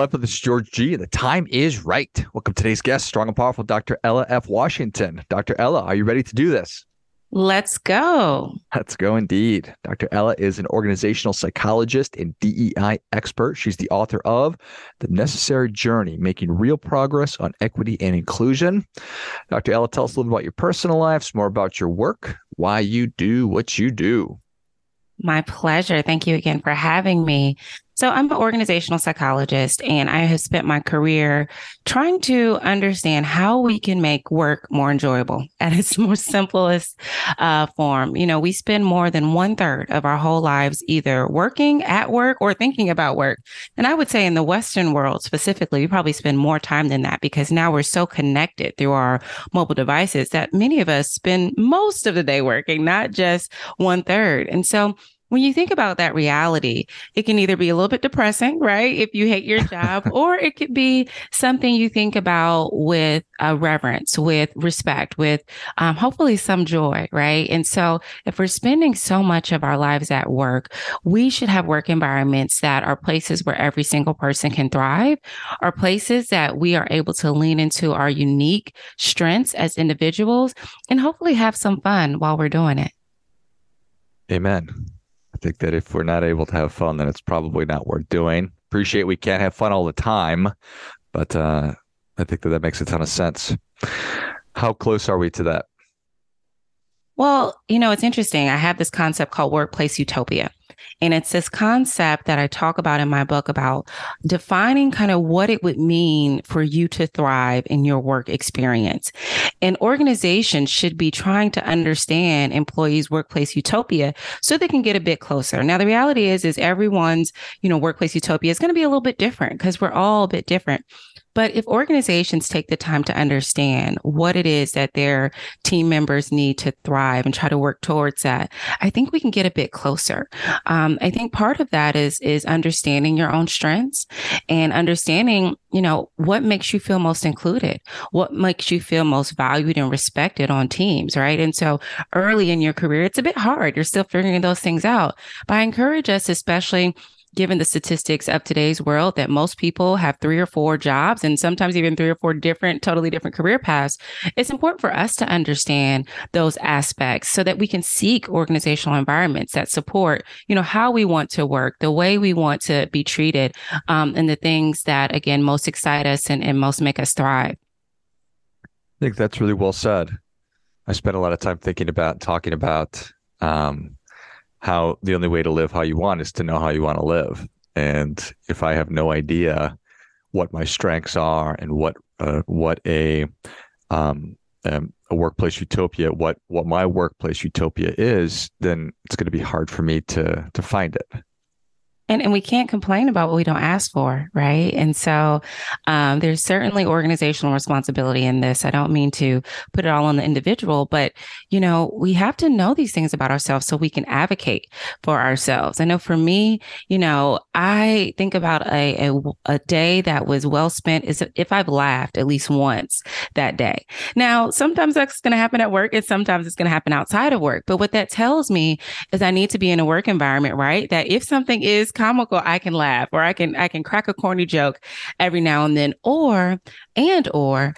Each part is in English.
LifeBlood this George G, and the time is right. Welcome to today's guest, strong and powerful Dr. Ella F. Washington. Dr. Ella, are you ready to do this? Let's go. Let's go indeed. Dr. Ella is an organizational psychologist and DEI expert. She's the author of The Necessary Journey Making Real Progress on Equity and Inclusion. Dr. Ella, tell us a little bit about your personal life, some more about your work, why you do what you do. My pleasure. Thank you again for having me. So, I'm an organizational psychologist, and I have spent my career trying to understand how we can make work more enjoyable at its most simplest uh, form. You know, we spend more than one third of our whole lives either working at work or thinking about work. And I would say in the Western world specifically, we probably spend more time than that because now we're so connected through our mobile devices that many of us spend most of the day working, not just one third. And so, when you think about that reality, it can either be a little bit depressing, right? If you hate your job, or it could be something you think about with uh, reverence, with respect, with um, hopefully some joy, right? And so if we're spending so much of our lives at work, we should have work environments that are places where every single person can thrive, are places that we are able to lean into our unique strengths as individuals and hopefully have some fun while we're doing it. Amen think that if we're not able to have fun, then it's probably not worth doing. Appreciate we can't have fun all the time, but uh, I think that that makes a ton of sense. How close are we to that? Well, you know, it's interesting. I have this concept called workplace utopia. And it's this concept that I talk about in my book about defining kind of what it would mean for you to thrive in your work experience. And organizations should be trying to understand employees' workplace utopia so they can get a bit closer. Now, the reality is, is everyone's, you know, workplace utopia is going to be a little bit different because we're all a bit different. But if organizations take the time to understand what it is that their team members need to thrive and try to work towards that, I think we can get a bit closer. Um, I think part of that is is understanding your own strengths and understanding, you know, what makes you feel most included, what makes you feel most valued and respected on teams, right? And so early in your career, it's a bit hard. You're still figuring those things out. But I encourage us, especially given the statistics of today's world that most people have three or four jobs and sometimes even three or four different, totally different career paths, it's important for us to understand those aspects so that we can seek organizational environments that support, you know, how we want to work, the way we want to be treated, um, and the things that, again, most excite us and, and most make us thrive. I think that's really well said. I spent a lot of time thinking about talking about um, how the only way to live how you want is to know how you want to live. And if I have no idea what my strengths are and what uh, what a um, um, a workplace utopia, what what my workplace utopia is, then it's going to be hard for me to to find it and, and we can't complain about what we don't ask for, right? And so um, there's certainly organizational responsibility in this. I don't mean to put it all on the individual, but you know, we have to know these things about ourselves so we can advocate for ourselves. I know for me, you know, I think about a, a, a day that was well spent is if I've laughed at least once that day. Now, sometimes that's going to happen at work and sometimes it's going to happen outside of work. But what that tells me is I need to be in a work environment, right? That if something is comical, I can laugh or I can I can crack a corny joke every now and then. Or and or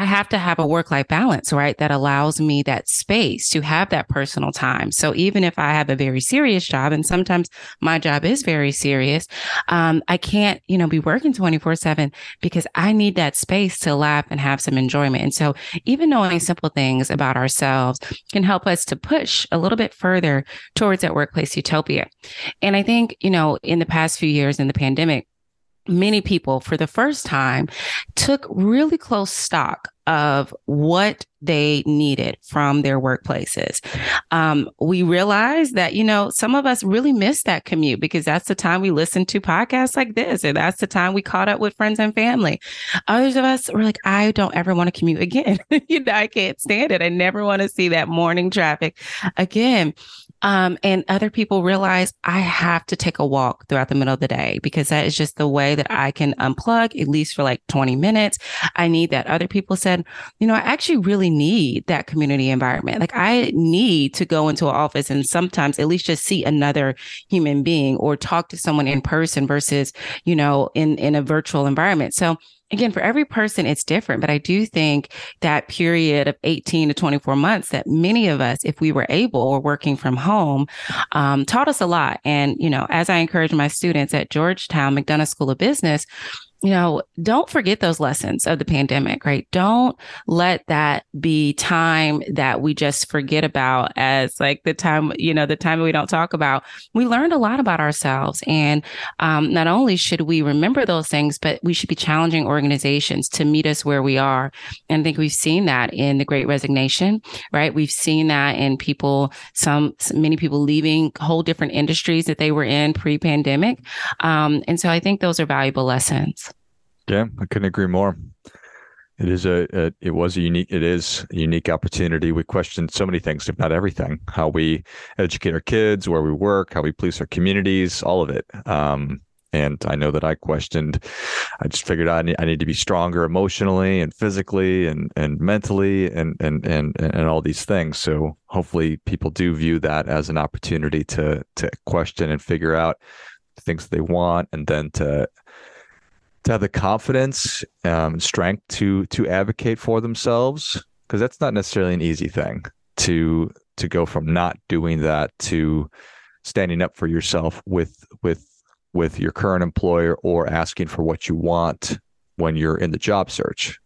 I have to have a work life balance, right? That allows me that space to have that personal time. So even if I have a very serious job, and sometimes my job is very serious, um, I can't, you know, be working 24 seven because I need that space to laugh and have some enjoyment. And so even knowing simple things about ourselves can help us to push a little bit further towards that workplace utopia. And I think, you know, in the past few years in the pandemic, many people for the first time took really close stock of what they needed from their workplaces. Um, we realized that, you know, some of us really missed that commute because that's the time we listened to podcasts like this, and that's the time we caught up with friends and family. Others of us were like, I don't ever want to commute again. you know, I can't stand it. I never want to see that morning traffic again. Um, and other people realize I have to take a walk throughout the middle of the day because that is just the way that I can unplug, at least for like 20 minutes. I need that. Other people said, you know, I actually really need that community environment. Like I need to go into an office and sometimes at least just see another human being or talk to someone in person versus, you know, in, in a virtual environment. So again, for every person, it's different. But I do think that period of 18 to 24 months that many of us, if we were able or working from home, um, taught us a lot. And, you know, as I encourage my students at Georgetown McDonough School of Business, you know, don't forget those lessons of the pandemic, right? Don't let that be time that we just forget about as like the time, you know, the time we don't talk about. We learned a lot about ourselves. And um, not only should we remember those things, but we should be challenging organizations to meet us where we are. And I think we've seen that in the great resignation, right? We've seen that in people, some, many people leaving whole different industries that they were in pre pandemic. Um, and so I think those are valuable lessons. Yeah, I couldn't agree more. It is a, a, it was a unique it is a unique opportunity. We questioned so many things, if not everything. How we educate our kids, where we work, how we police our communities, all of it. Um, and I know that I questioned. I just figured I need, I need to be stronger emotionally and physically and and mentally and and and and all these things. So hopefully people do view that as an opportunity to to question and figure out things they want, and then to to have the confidence um, strength to to advocate for themselves because that's not necessarily an easy thing to to go from not doing that to standing up for yourself with with with your current employer or asking for what you want when you're in the job search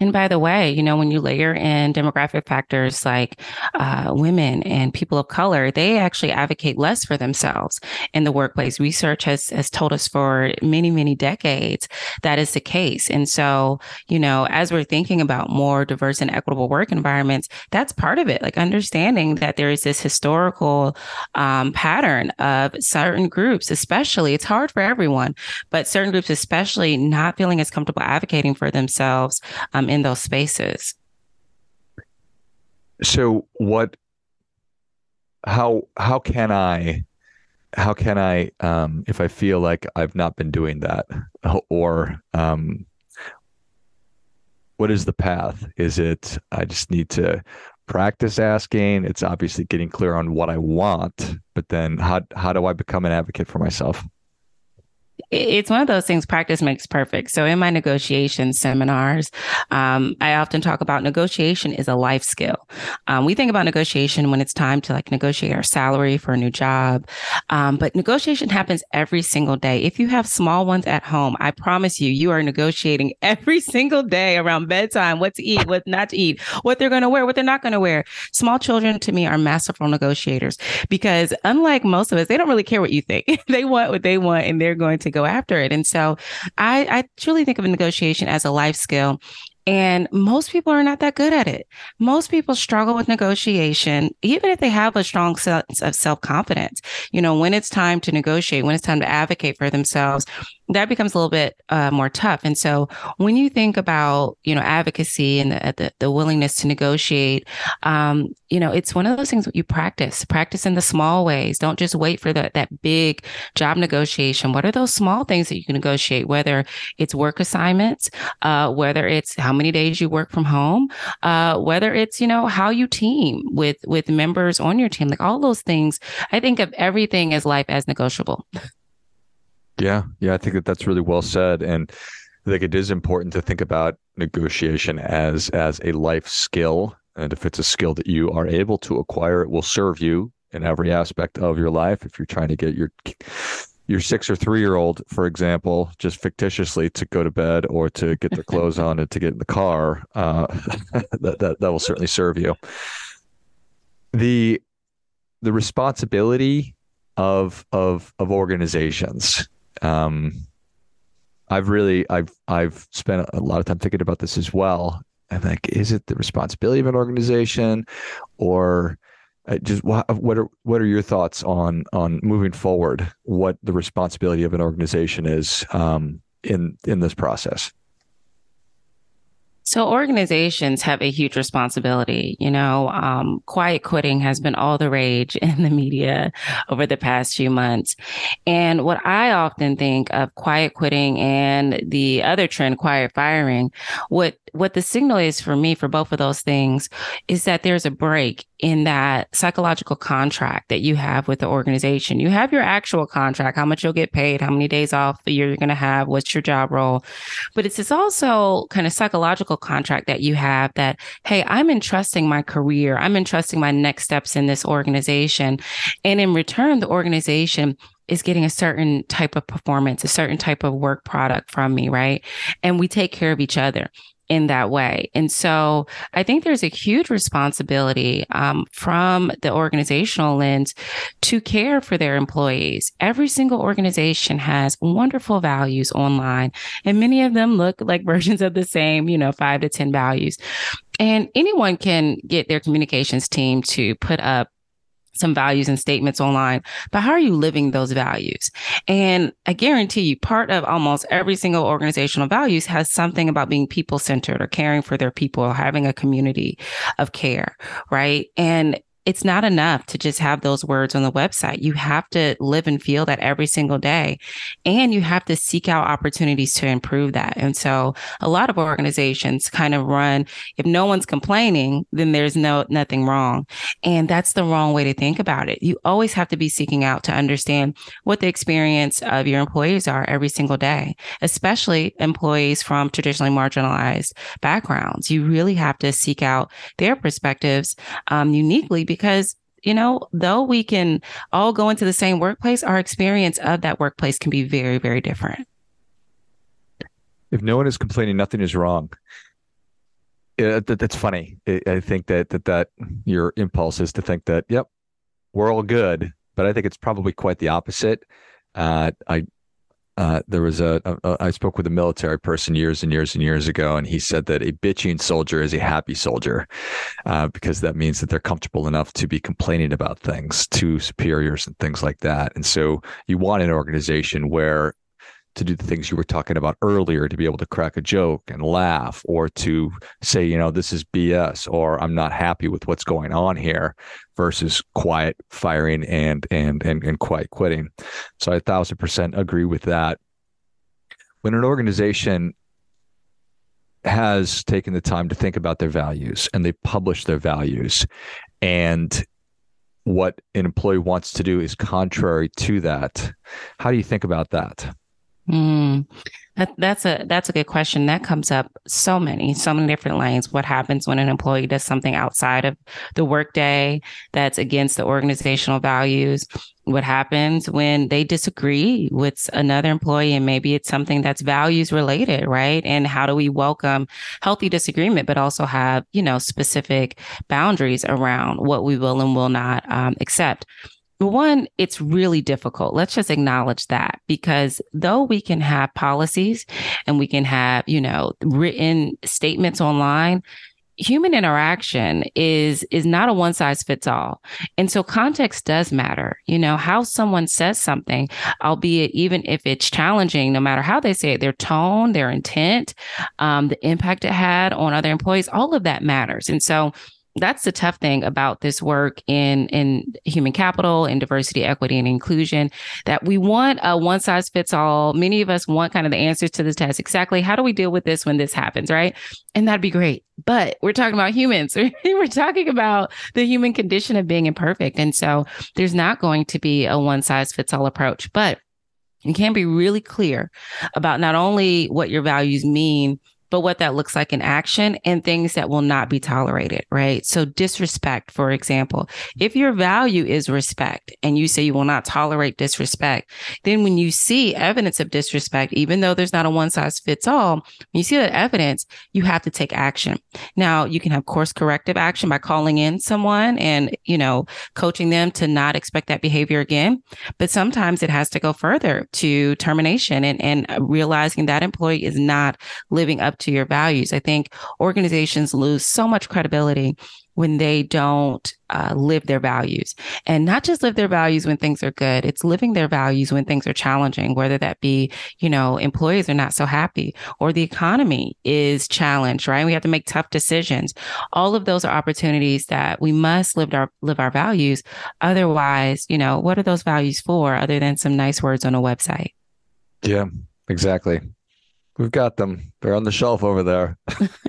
and by the way, you know, when you layer in demographic factors like uh, women and people of color, they actually advocate less for themselves in the workplace. Research has, has told us for many, many decades that is the case. And so, you know, as we're thinking about more diverse and equitable work environments, that's part of it. Like understanding that there is this historical um, pattern of certain groups, especially, it's hard for everyone, but certain groups, especially not feeling as comfortable advocating for themselves. Um, in those spaces. So what how how can I how can I um if I feel like I've not been doing that or um what is the path? Is it I just need to practice asking? It's obviously getting clear on what I want, but then how how do I become an advocate for myself? It's one of those things practice makes perfect. So in my negotiation seminars um, i often talk about negotiation is a life skill. Um, we think about negotiation when it's time to like negotiate our salary for a new job. Um, but negotiation happens every single day. If you have small ones at home i promise you you are negotiating every single day around bedtime what to eat what not to eat what they're going to wear what they're not going to wear. Small children to me are masterful negotiators because unlike most of us they don't really care what you think. They want what they want and they're going to go after it. And so I, I truly think of a negotiation as a life skill. And most people are not that good at it. Most people struggle with negotiation, even if they have a strong sense of self confidence. You know, when it's time to negotiate, when it's time to advocate for themselves, that becomes a little bit uh, more tough. And so when you think about, you know, advocacy and the, the, the willingness to negotiate, um, you know, it's one of those things that you practice, practice in the small ways. Don't just wait for the, that big job negotiation. What are those small things that you can negotiate, whether it's work assignments, uh, whether it's how many days you work from home, uh, whether it's, you know, how you team with, with members on your team, like all those things. I think of everything as life as negotiable. Yeah, yeah, I think that that's really well said, and think it is important to think about negotiation as as a life skill, and if it's a skill that you are able to acquire, it will serve you in every aspect of your life. If you're trying to get your your six or three year old, for example, just fictitiously to go to bed or to get their clothes on and to get in the car, uh, that, that that will certainly serve you. The the responsibility of of of organizations um, I've really I've I've spent a lot of time thinking about this as well. I'm like, is it the responsibility of an organization, or uh, just what what are what are your thoughts on on moving forward? What the responsibility of an organization is um, in in this process? So organizations have a huge responsibility. You know, um, quiet quitting has been all the rage in the media over the past few months. And what I often think of quiet quitting and the other trend, quiet firing, what what the signal is for me for both of those things is that there's a break in that psychological contract that you have with the organization. You have your actual contract, how much you'll get paid, how many days off a year you're going to have, what's your job role. But it's this also kind of psychological contract that you have that, hey, I'm entrusting my career, I'm entrusting my next steps in this organization. And in return, the organization is getting a certain type of performance, a certain type of work product from me, right? And we take care of each other in that way. And so I think there's a huge responsibility um, from the organizational lens to care for their employees. Every single organization has wonderful values online, and many of them look like versions of the same, you know, five to 10 values. And anyone can get their communications team to put up some values and statements online, but how are you living those values? And I guarantee you, part of almost every single organizational values has something about being people centered or caring for their people or having a community of care, right? And it's not enough to just have those words on the website. You have to live and feel that every single day. And you have to seek out opportunities to improve that. And so a lot of organizations kind of run, if no one's complaining, then there's no, nothing wrong. And that's the wrong way to think about it. You always have to be seeking out to understand what the experience of your employees are every single day, especially employees from traditionally marginalized backgrounds. You really have to seek out their perspectives um, uniquely because you know, though we can all go into the same workplace, our experience of that workplace can be very, very different. If no one is complaining, nothing is wrong. that, that's funny. I think that, that that your impulse is to think that, yep, we're all good, but I think it's probably quite the opposite. Uh, I uh, there was a, a, a I spoke with a military person years and years and years ago, and he said that a bitching soldier is a happy soldier uh, because that means that they're comfortable enough to be complaining about things to superiors and things like that. And so you want an organization where to do the things you were talking about earlier to be able to crack a joke and laugh or to say you know this is bs or i'm not happy with what's going on here versus quiet firing and and and, and quiet quitting. So i thousand percent agree with that. When an organization has taken the time to think about their values and they publish their values and what an employee wants to do is contrary to that how do you think about that Mm, that, that's a that's a good question. That comes up so many, so many different lanes. What happens when an employee does something outside of the workday that's against the organizational values? What happens when they disagree with another employee and maybe it's something that's values related, right? And how do we welcome healthy disagreement, but also have, you know, specific boundaries around what we will and will not um, accept? One, it's really difficult. Let's just acknowledge that because though we can have policies and we can have, you know, written statements online, human interaction is is not a one size fits all. And so context does matter. You know how someone says something albeit even if it's challenging no matter how they say it their tone their intent um, the impact it had on other employees all of that matters. And so that's the tough thing about this work in in human capital and diversity equity and inclusion that we want a one size fits all. Many of us want kind of the answers to the test. Exactly. How do we deal with this when this happens right? And that'd be great. But we're talking about humans we're talking about the human condition of being imperfect. And so there's not going to be a one size fits all approach. But you can be really clear about not only what your values mean but what that looks like in action and things that will not be tolerated, right? So, disrespect, for example, if your value is respect and you say you will not tolerate disrespect, then when you see evidence of disrespect, even though there's not a one size fits all, when you see that evidence, you have to take action. Now, you can have course corrective action by calling in someone and, you know, coaching them to not expect that behavior again. But sometimes it has to go further to termination and, and realizing that employee is not living up to your values. I think organizations lose so much credibility when they don't uh, live their values. And not just live their values when things are good it's living their values when things are challenging whether that be you know employees are not so happy or the economy is challenged right? We have to make tough decisions. All of those are opportunities that we must live our live our values. Otherwise you know what are those values for other than some nice words on a website? Yeah exactly We've got them. They're on the shelf over there.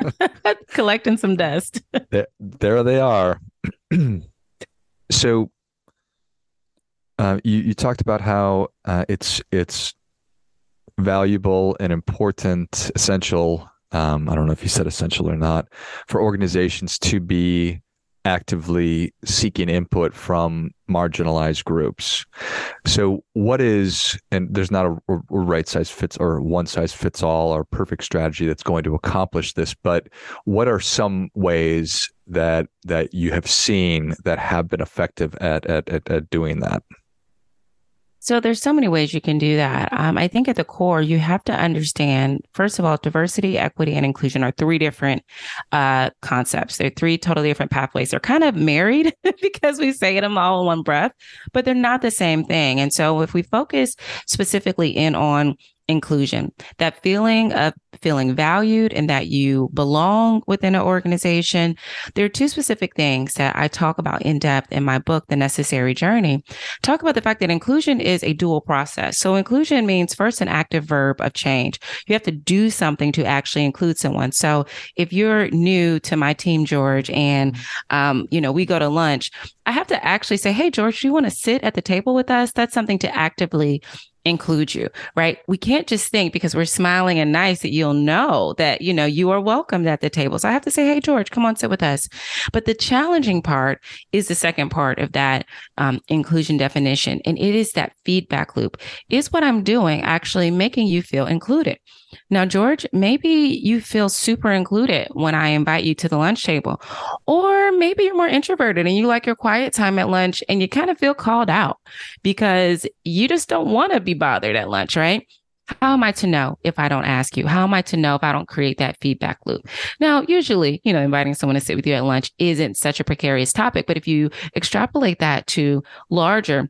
Collecting some dust. there, there they are. so uh, you, you talked about how uh, it's it's valuable and important, essential. Um, I don't know if you said essential or not for organizations to be actively seeking input from marginalized groups. So, what is, and there's not a, right size fits or one size fits all or perfect strategy that's going to accomplish this, but what are some ways that that you have seen that have been effective at at, at, at doing that? So there's so many ways you can do that. Um, I think at the core, you have to understand, first of all, diversity, equity, and inclusion are three different uh, concepts. They're three totally different pathways. They're kind of married because we say them all in one breath, but they're not the same thing. And so if we focus specifically in on inclusion, that feeling of feeling valued and that you belong within an organization. There are two specific things that I talk about in depth in my book, The Necessary Journey. Talk about the fact that inclusion is a dual process. So inclusion means first an active verb of change. You have to do something to actually include someone. So if you're new to my team, George, and um, you know, we go to lunch, I have to actually say, Hey, George, do you want to sit at the table with us? That's something to actively include you, right? We can't just think because we're smiling and nice that you'll know that, you know, you are welcomed at the table. So I have to say, Hey, George, come on, sit with us. But the challenging part is the second part of that um, inclusion definition. And it is that feedback loop. Is what I'm doing actually making you feel included? Now, George, maybe you feel super included when I invite you to the lunch table, or maybe you're more introverted and you like your quiet time at lunch and you kind of feel called out because you just don't want to be bothered at lunch, right? How am I to know if I don't ask you? How am I to know if I don't create that feedback loop? Now, usually, you know, inviting someone to sit with you at lunch isn't such a precarious topic, but if you extrapolate that to larger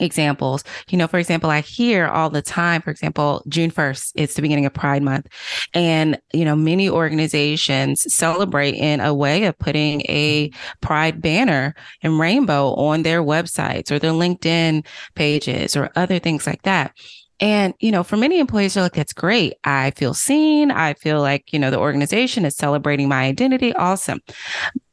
examples. You know, for example, I hear all the time, for example, June 1st, it's the beginning of Pride Month. And, you know, many organizations celebrate in a way of putting a Pride banner and rainbow on their websites or their LinkedIn pages or other things like that. And, you know, for many employees, they're like, that's great. I feel seen. I feel like, you know, the organization is celebrating my identity. Awesome.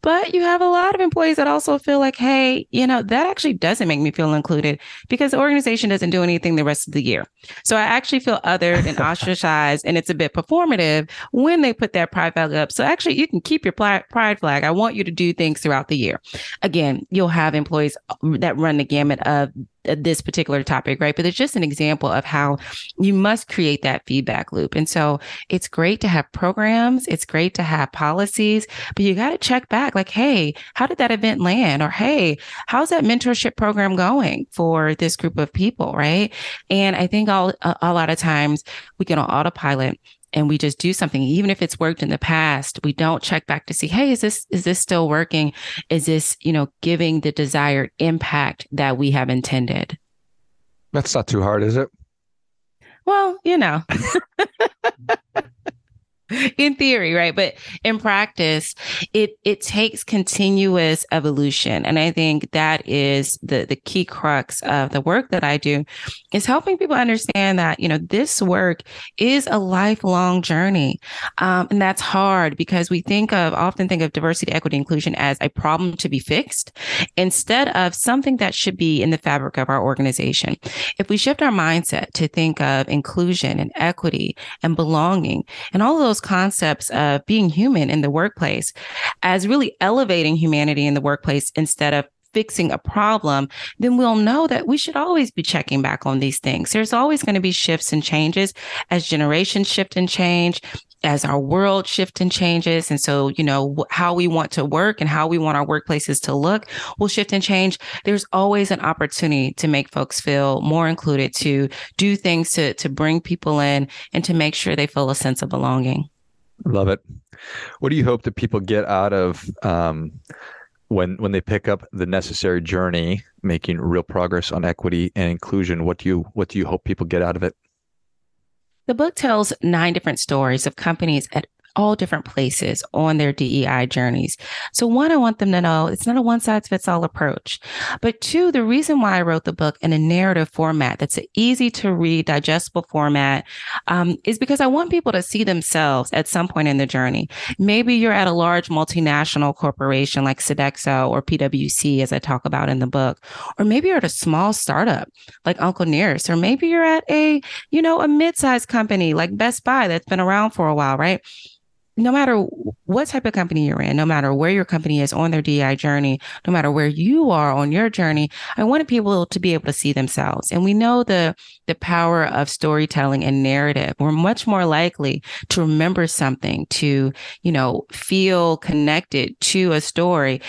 But you have a lot of employees that also feel like, hey, you know, that actually doesn't make me feel included because the organization doesn't do anything the rest of the year. So I actually feel othered and ostracized, and it's a bit performative when they put that pride flag up. So actually, you can keep your pride flag. I want you to do things throughout the year. Again, you'll have employees that run the gamut of Uh, this particular topic, right? But it's just an example of how you must create that feedback loop. And so it's great to have programs, it's great to have policies, but you got to check back like, hey, how did that event land? Or hey, how's that mentorship program going for this group of people, right? And I think all, a, a lot of times we get on autopilot and we just do something even if it's worked in the past we don't check back to see hey is this is this still working? Is this you know giving the desired impact that we have intended? That's not too hard is it? Well you know in theory, right? But in practice, it it takes continuous evolution. And I think that is the the key crux of the work that I do is helping people understand that, you know, this work is a lifelong journey. Um, and that's hard because we think of often think of diversity, equity, inclusion as a problem to be fixed instead of something that should be in the fabric of our organization. If we shift our mindset to think of inclusion and equity and belonging and all of those those concepts of being human in the workplace as really elevating humanity in the workplace instead of fixing a problem, then we'll know that we should always be checking back on these things. There's always going to be shifts and changes as generations shift and change, as our world shifts and changes. And so, you know, how we want to work and how we want our workplaces to look will shift and change. There's always an opportunity to make folks feel more included, to do things to, to bring people in and to make sure they feel a sense of belonging. Love it. What do you hope that people get out of um, when when they pick up the necessary journey, making real progress on equity and inclusion? What do you what do you hope people get out of it? The book tells nine different stories of companies at all different places on their DEI journeys. So, one, I want them to know it's not a one size fits all approach. But two, the reason why I wrote the book in a narrative format that's an easy to read, digestible format um, is because I want people to see themselves at some point in the journey. Maybe you're at a large multinational corporation like Sodexo or PwC, as I talk about in the book, or maybe you're at a small startup like Uncle Nearest, or maybe you're at a, you know, a mid-sized company like Best Buy that's been around for a while, right? No matter what type of company you're in, no matter where your company is on their DI journey, no matter where you are on your journey, I wanted people to be able to see themselves. And we know the the power of storytelling and narrative. We're much more likely to remember something, to, you know, feel connected to a story.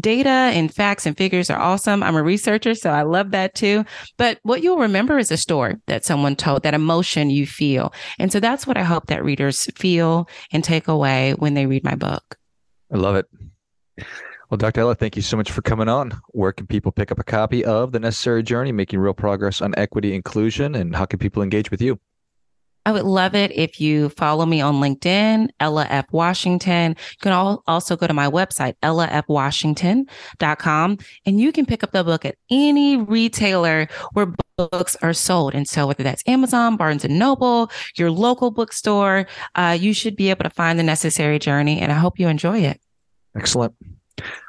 Data and facts and figures are awesome. I'm a researcher, so I love that too. But what you'll remember is a story that someone told, that emotion you feel. And so that's what I hope that readers feel and take away when they read my book. I love it. Well, Dr. Ella, thank you so much for coming on. Where can people pick up a copy of The Necessary Journey, Making Real Progress on Equity Inclusion, and how can people engage with you? I would love it if you follow me on LinkedIn, Ella F. Washington. You can also go to my website, ellafwashington.com, and you can pick up the book at any retailer where books are sold. And so whether that's Amazon, Barnes and Noble, your local bookstore, uh, you should be able to find the necessary journey. And I hope you enjoy it. Excellent.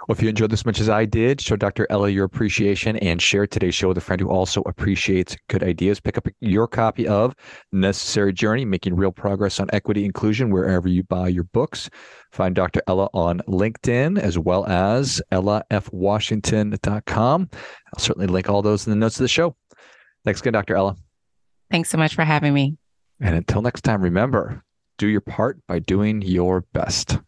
Well, if you enjoyed this much as I did, show Dr. Ella your appreciation and share today's show with a friend who also appreciates good ideas. Pick up your copy of Necessary Journey, Making Real Progress on Equity Inclusion wherever you buy your books. Find Dr. Ella on LinkedIn as well as ellafwashington.com. I'll certainly link all those in the notes of the show. Thanks again, Dr. Ella. Thanks so much for having me. And until next time, remember do your part by doing your best.